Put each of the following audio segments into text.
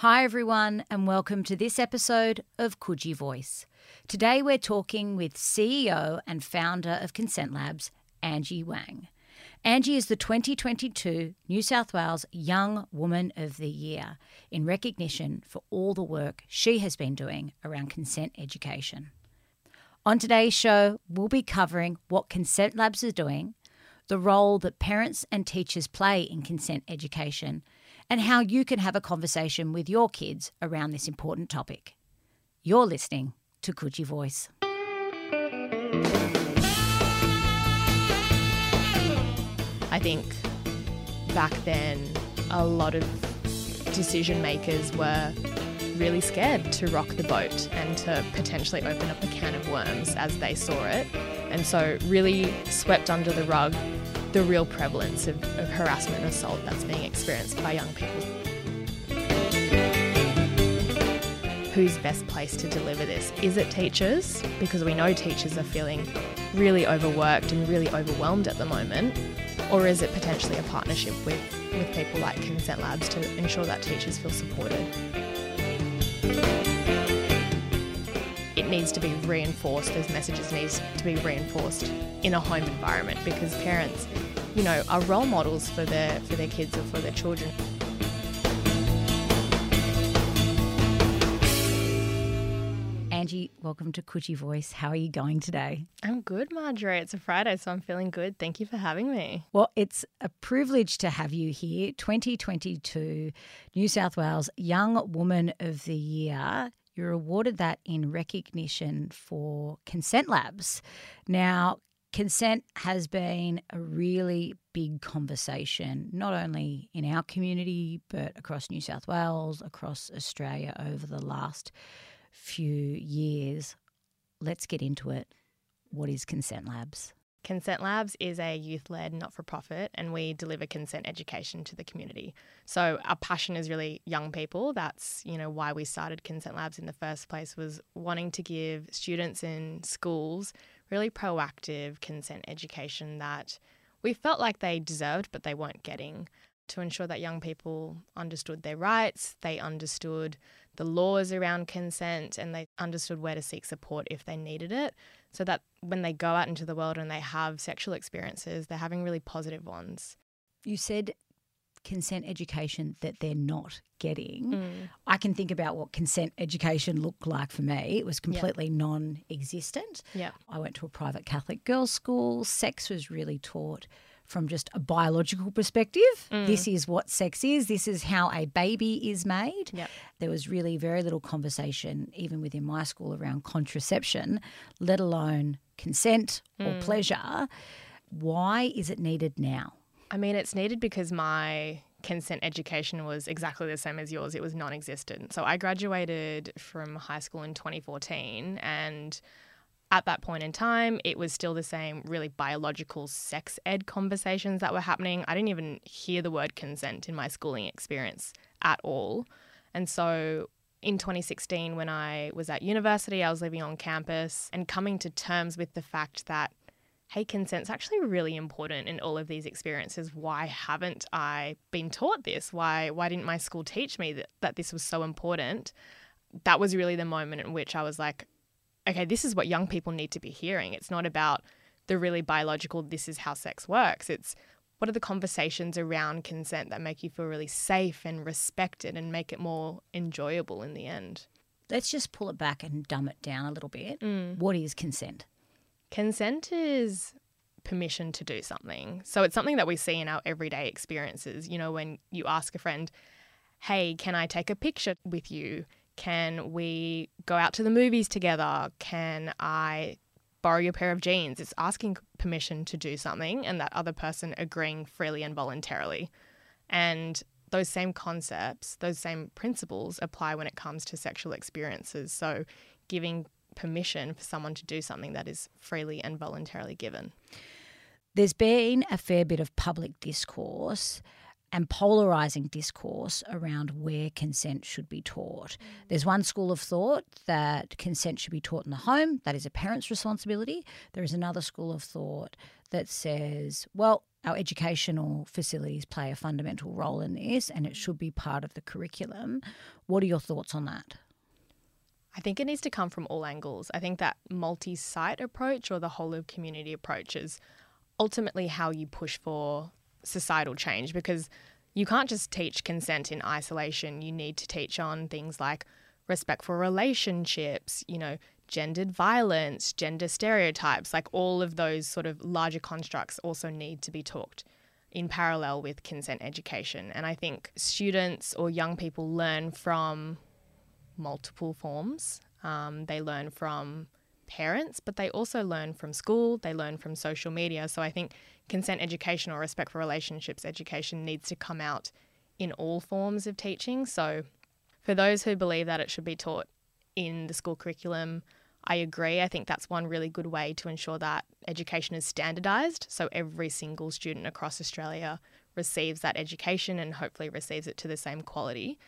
Hi, everyone, and welcome to this episode of Coogee Voice. Today, we're talking with CEO and founder of Consent Labs, Angie Wong. Angie is the 2022 New South Wales Young Woman of the Year in recognition for all the work she has been doing around consent education. On today's show, we'll be covering what Consent Labs are doing, the role that parents and teachers play in consent education, and how you can have a conversation with your kids around this important topic. You're listening to Coogee Voice. I think back then, a lot of decision makers were really scared to rock the boat and to potentially open up a can of worms as they saw it. And so, really swept under the rug the real prevalence of, of harassment and assault that's being experienced by young people. Who's best placed to deliver this? Is it teachers? Because we know teachers are feeling really overworked and really overwhelmed at the moment. Or is it potentially a partnership with, with people like Consent Labs to ensure that teachers feel supported? It needs to be reinforced, those messages need to be reinforced in a home environment because parents, you know, are role models for their for their kids or for their children. Angie, welcome to Coogee Voice. How are you going today? I'm good, Marjorie. It's a Friday, so I'm feeling good. Thank you for having me. Well, it's a privilege to have you here. 2022 New South Wales Young Woman of the Year. You're awarded that in recognition for Consent Labs. Now, consent has been a really big conversation, not only in our community, but across New South Wales, across Australia over the last few years. Let's get into it. What is Consent Labs? Consent Labs is a youth led not for profit and we deliver consent education to the community. So our passion is really young people. That's, you know, why we started Consent Labs in the first place was wanting to give students in schools really proactive consent education that we felt like they deserved but they weren't getting to ensure that young people understood their rights, they understood the laws around consent, and they understood where to seek support if they needed it. So that when they go out into the world and they have sexual experiences, they're having really positive ones. You said consent education that they're not getting. Mm. I can think about what consent education looked like for me. It was completely non existent. Yeah. I went to a private Catholic girls' school. Sex was really taught from just a biological perspective. Mm. This is what sex is. This is how a baby is made. Yep. There was really very little conversation, even within my school, around contraception, let alone consent or Mm. pleasure. Why is it needed now? I mean, it's needed because my consent education was exactly the same as yours. It was non existent. So I graduated from high school in 2014 and at that point in time, it was still the same really biological sex ed conversations that were happening. I didn't even hear the word consent in my schooling experience at all. And so in 2016, when I was at university, I was living on campus and coming to terms with the fact that, hey, consent's actually really important in all of these experiences. Why haven't I been taught this? Why, why didn't my school teach me that, that this was so important? That was really the moment in which I was like, okay, this is what young people need to be hearing. It's not about the really biological, this is how sex works. It's what are the conversations around consent that make you feel really safe and respected and make it more enjoyable in the end? Let's just pull it back and dumb it down a little bit. Mm. What is consent? Consent is permission to do something. So it's something that we see in our everyday experiences. You know, when you ask a friend, hey, can I take a picture with you? Can we go out to the movies together? Can I borrow your pair of jeans? It's asking permission to do something and that other person agreeing freely and voluntarily. And those same concepts, those same principles apply when it comes to sexual experiences. So giving permission for someone to do something that is freely and voluntarily given. There's been a fair bit of public discourse and polarizing discourse around where consent should be taught. Mm. There's one school of thought that consent should be taught in the home, that is a parent's responsibility. There is another school of thought that says, well, our educational facilities play a fundamental role in this and it mm. should be part of the curriculum. What are your thoughts on that? I think it needs to come from all angles. I think that multi site approach or the whole of community approach is ultimately how you push for societal change because you can't just teach consent in isolation. You need to teach on things like respect for relationships, you know, gendered violence, gender stereotypes, like all of those sort of larger constructs also need to be talked in parallel with consent education. And I think students or young people learn from multiple forms. Um, they learn from parents, but they also learn from school, they learn from social media. So I think consent education or respect for relationships education needs to come out in all forms of teaching. So for those who believe that it should be taught in the school curriculum, I agree. I think that's one really good way to ensure that education is standardized. So every single student across Australia receives that education and hopefully receives it to the same quality.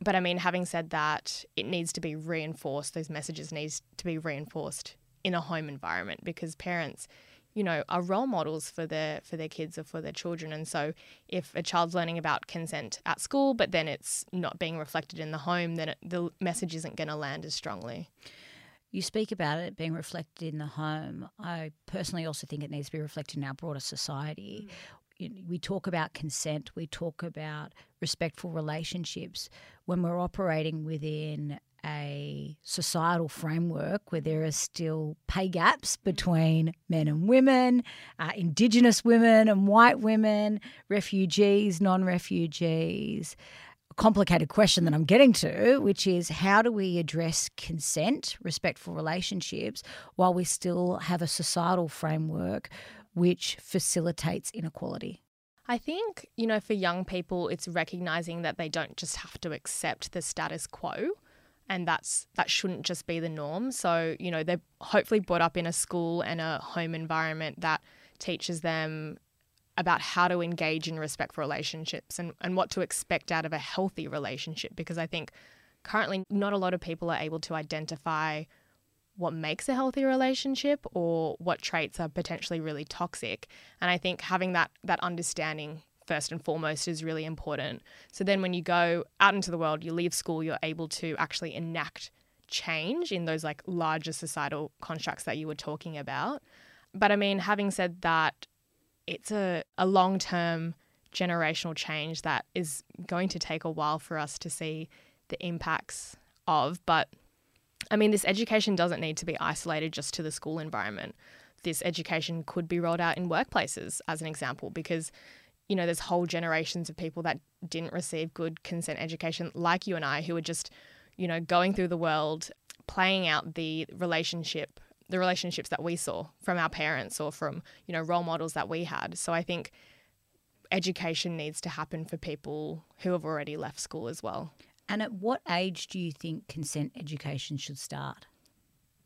But I mean, having said that, it needs to be reinforced. Those messages needs to be reinforced in a home environment because parents, you know, are role models for their for their kids or for their children. And so, if a child's learning about consent at school, but then it's not being reflected in the home, then it, the message isn't going to land as strongly. You speak about it being reflected in the home. I personally also think it needs to be reflected in our broader society. Mm we talk about consent, we talk about respectful relationships when we're operating within a societal framework where there are still pay gaps mm. between men and women, uh, Indigenous women and white women, refugees, non refugees. A complicated question that I'm getting to, which is how do we address consent, respectful relationships, while we still have a societal framework which facilitates inequality? I think, you know, for young people, it's recognizing that they don't just have to accept the status quo and that's that shouldn't just be the norm. So, you know, they're hopefully brought up in a school and a home environment that teaches them about how to engage in respectful relationships and, and what to expect out of a healthy relationship because I think currently not a lot of people are able to identify what makes a healthy relationship or what traits are potentially really toxic. And I think having that that understanding first and foremost is really important. So then when you go out into the world, you leave school, you're able to actually enact change in those like larger societal constructs that you were talking about. But I mean, having said that, it's a, a long term generational change that is going to take a while for us to see the impacts of. But I mean, this education doesn't need to be isolated just to the school environment. This education could be rolled out in workplaces, as an example, because you know, there's whole generations of people that didn't receive good consent education, like you and I, who are just, you know, going through the world, playing out the relationship, the relationships that we saw from our parents or from, you know, role models that we had. So I think education needs to happen for people who have already left school as well. And at what age do you think consent education should start?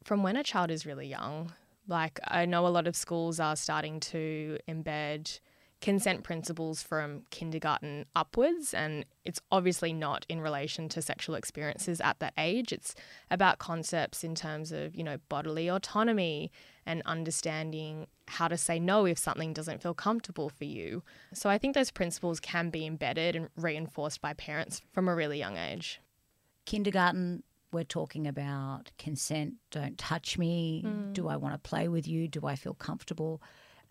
From when a child is really young. Like, I know a lot of schools are starting to embed consent principles from kindergarten upwards, and it's obviously not in relation to sexual experiences at that age. It's about concepts in terms of, you know, bodily autonomy and understanding how to say no if something doesn't feel comfortable for you. So I think those principles can be embedded and reinforced by parents from a really young age. Kindergarten, we're talking about consent, don't touch me, mm. do I want to play with you, do I feel comfortable?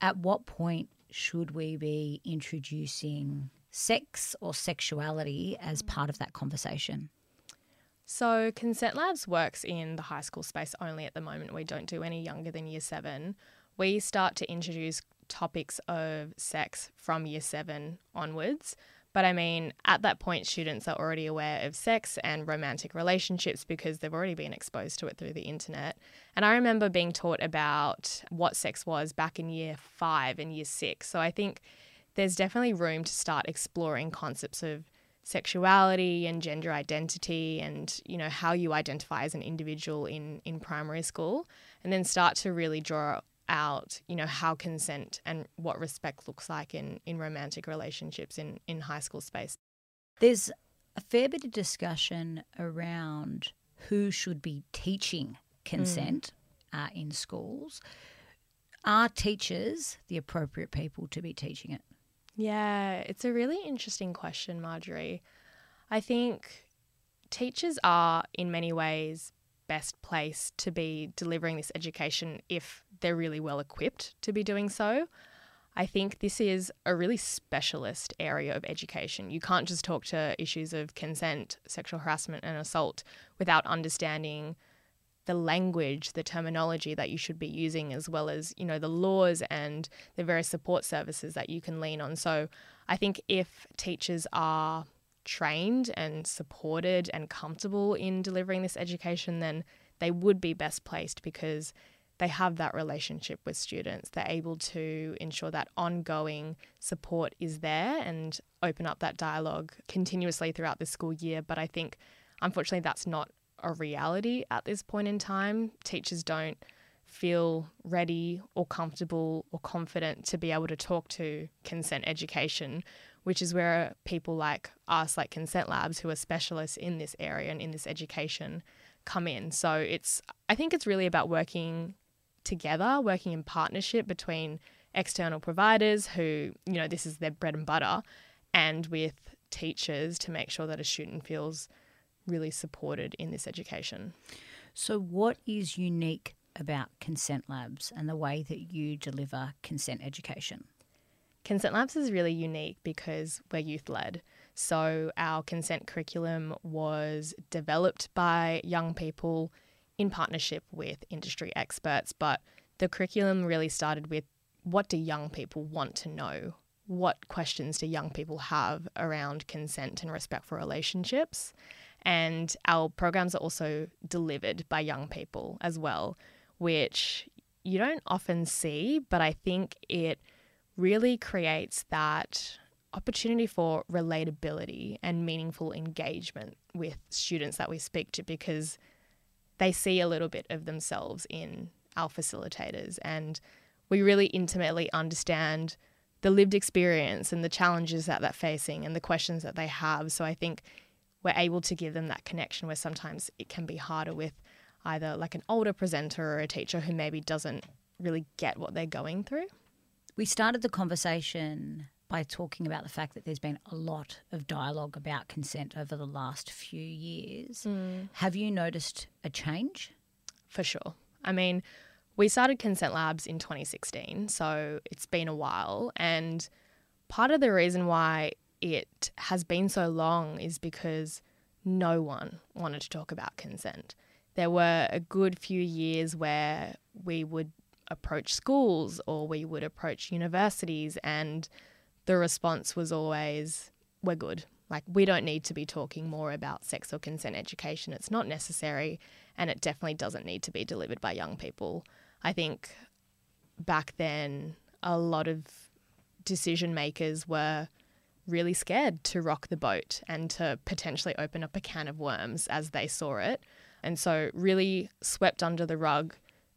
At what point should we be introducing sex or sexuality as mm. part of that conversation? So, Consent Labs works in the high school space only at the moment. We don't do any younger than year seven. We start to introduce topics of sex from year seven onwards. But I mean, at that point, students are already aware of sex and romantic relationships because they've already been exposed to it through the internet. And I remember being taught about what sex was back in year five and year six. So I think there's definitely room to start exploring concepts of sexuality and gender identity and you know how you identify as an individual in in primary school and then start to really draw out, you know, how consent and what respect looks like in, in romantic relationships in, in high school space. There's a fair bit of discussion around who should be teaching consent mm. uh, in schools. are teachers the appropriate people to be teaching it? Yeah, it's a really interesting question, Marjorie. I think teachers are, in many ways, best placed to be delivering this education if they're really well equipped to be doing so. I think this is a really specialist area of education. You can't just talk to issues of consent, sexual harassment, and assault without understanding the language, the terminology that you should be using, as well as, you know, the laws and the various support services that you can lean on. So I think if teachers are trained and supported and comfortable in delivering this education, then they would be best placed because they have that relationship with students. They're able to ensure that ongoing support is there and open up that dialogue continuously throughout the school year. But I think, unfortunately, that's not a reality at this point in time. Teachers don't feel ready or comfortable or confident to be able to talk to consent education, which is where people like us, like Consent Labs, who are specialists in this area and in this education, come in. So it's, I think it's really about working together, working in partnership between external providers who, you know, this is their bread and butter, and with teachers to make sure that a student feels really supported in this education. So, what is unique about Consent Labs and the way that you deliver consent education? Consent Labs is really unique because we're youth led. So, our consent curriculum was developed by young people in partnership with industry experts, but the curriculum really started with what do young people want to know? What questions do young people have around consent and respect for relationships? And our programs are also delivered by young people as well, which you don't often see, but I think it really creates that opportunity for relatability and meaningful engagement with students that we speak to because they see a little bit of themselves in our facilitators and we really intimately understand the lived experience and the challenges that they're facing and the questions that they have. So I think we're able to give them that connection where sometimes it can be harder with either like an older presenter or a teacher who maybe doesn't really get what they're going through. We started the conversation by talking about the fact that there's been a lot of dialogue about consent over the last few years. Mm. Have you noticed a change? For sure. I mean, we started Consent Labs in 2016, so it's been a while. And part of the reason why it has been so long is because no one wanted to talk about consent. There were a good few years where we would approach schools or we would approach universities and the response was always, we're good. Like, we don't need to be talking more about sex or consent education. It's not necessary, and it definitely doesn't need to be delivered by young people. I think back then, a lot of decision makers were really scared to rock the boat and to potentially open up a can of worms as they saw it. And so, really swept under the rug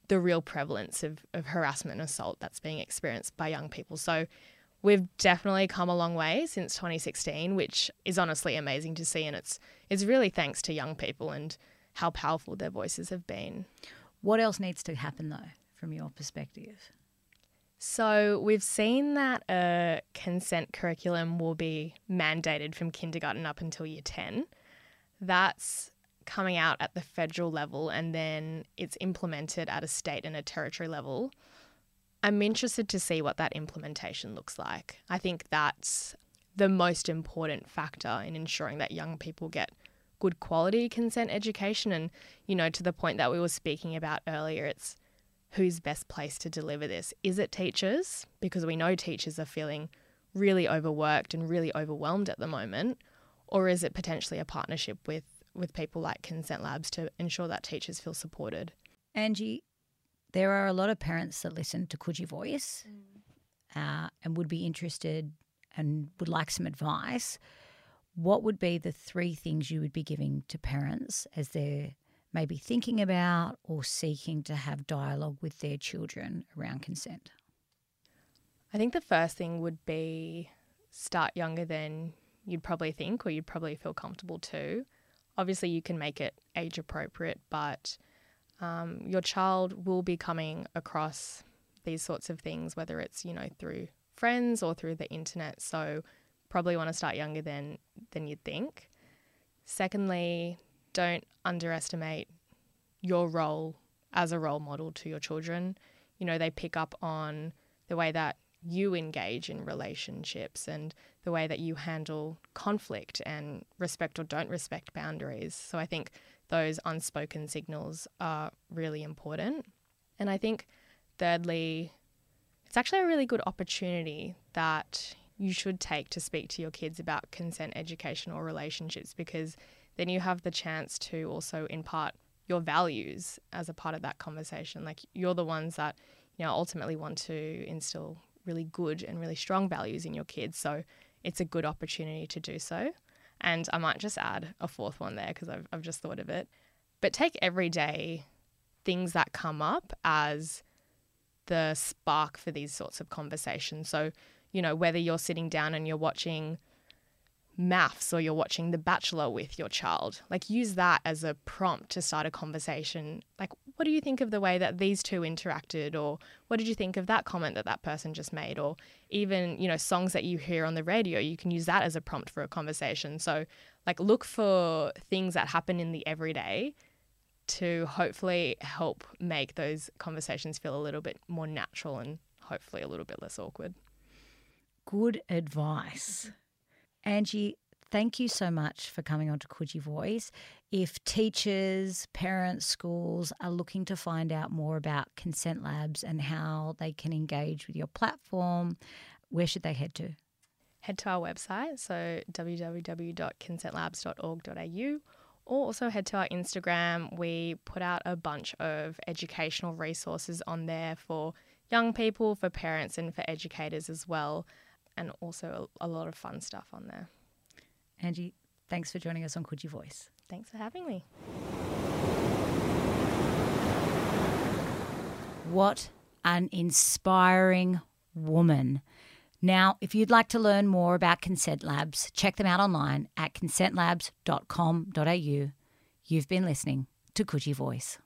the real prevalence of, of harassment and assault that's being experienced by young people. So, we've definitely come a long way since 2016, which is honestly amazing to see. And it's, it's really thanks to young people and how powerful their voices have been. What else needs to happen, though, from your perspective? So, we've seen that a consent curriculum will be mandated from kindergarten up until year 10. That's coming out at the federal level and then it's implemented at a state and a territory level. I'm interested to see what that implementation looks like. I think that's the most important factor in ensuring that young people get good quality consent education. And, you know, to the point that we were speaking about earlier, it's who's best placed to deliver this. Is it teachers? Because we know teachers are feeling really overworked and really overwhelmed at the moment. Or is it potentially a partnership with, with people like Consent Labs to ensure that teachers feel supported? Angie, there are a lot of parents that listen to Coogee Voice mm. uh, and would be interested and would like some advice. What would be the three things you would be giving to parents as they're maybe thinking about or seeking to have dialogue with their children around consent? I think the first thing would be start younger than you'd probably think or you'd probably feel comfortable to. Obviously, you can make it age appropriate, but um, your child will be coming across these sorts of things, whether it's, you know, through friends or through the internet. So probably want to start younger than than you'd think. Secondly, don't underestimate your role as a role model to your children. You know, they pick up on the way that you engage in relationships and the way that you handle conflict and respect or don't respect boundaries. So I think those unspoken signals are really important. And I think, thirdly, it's actually a really good opportunity that you should take to speak to your kids about consent education or relationships because then you have the chance to also impart your values as a part of that conversation. Like you're the ones that, you know, ultimately want to instill really good and really strong values in your kids. So it's a good opportunity to do so. And I might just add a fourth one there because I've, I've just thought of it. But take everyday things that come up as the spark for these sorts of conversations. So, you know, whether you're sitting down and you're watching MAFS or you're watching The Bachelor with your child. Like, use that as a prompt to start a conversation. Like, what do you think of the way that these two interacted? Or what did you think of that comment that that person just made? Or even, you know, songs that you hear on the radio, you can use that as a prompt for a conversation. So, like, look for things that happen in the everyday to hopefully help make those conversations feel a little bit more natural and hopefully a little bit less awkward. Good advice. Angie, thank you so much for coming on to Coogee Voice. If teachers, parents, schools are looking to find out more about Consent Labs and how they can engage with your platform, where should they head to? Head to our website, so www.consentlabs.org.au, or also head to our Instagram. We put out a bunch of educational resources on there for young people, for parents, and for educators as well and also a, a lot of fun stuff on there. Angie, thanks for joining us on Coogee Voice. Thanks for having me. What an inspiring woman. Now, if you'd like to learn more about Consent Labs, check them out online at consentlabs.com.au. You've been listening to Coogee Voice.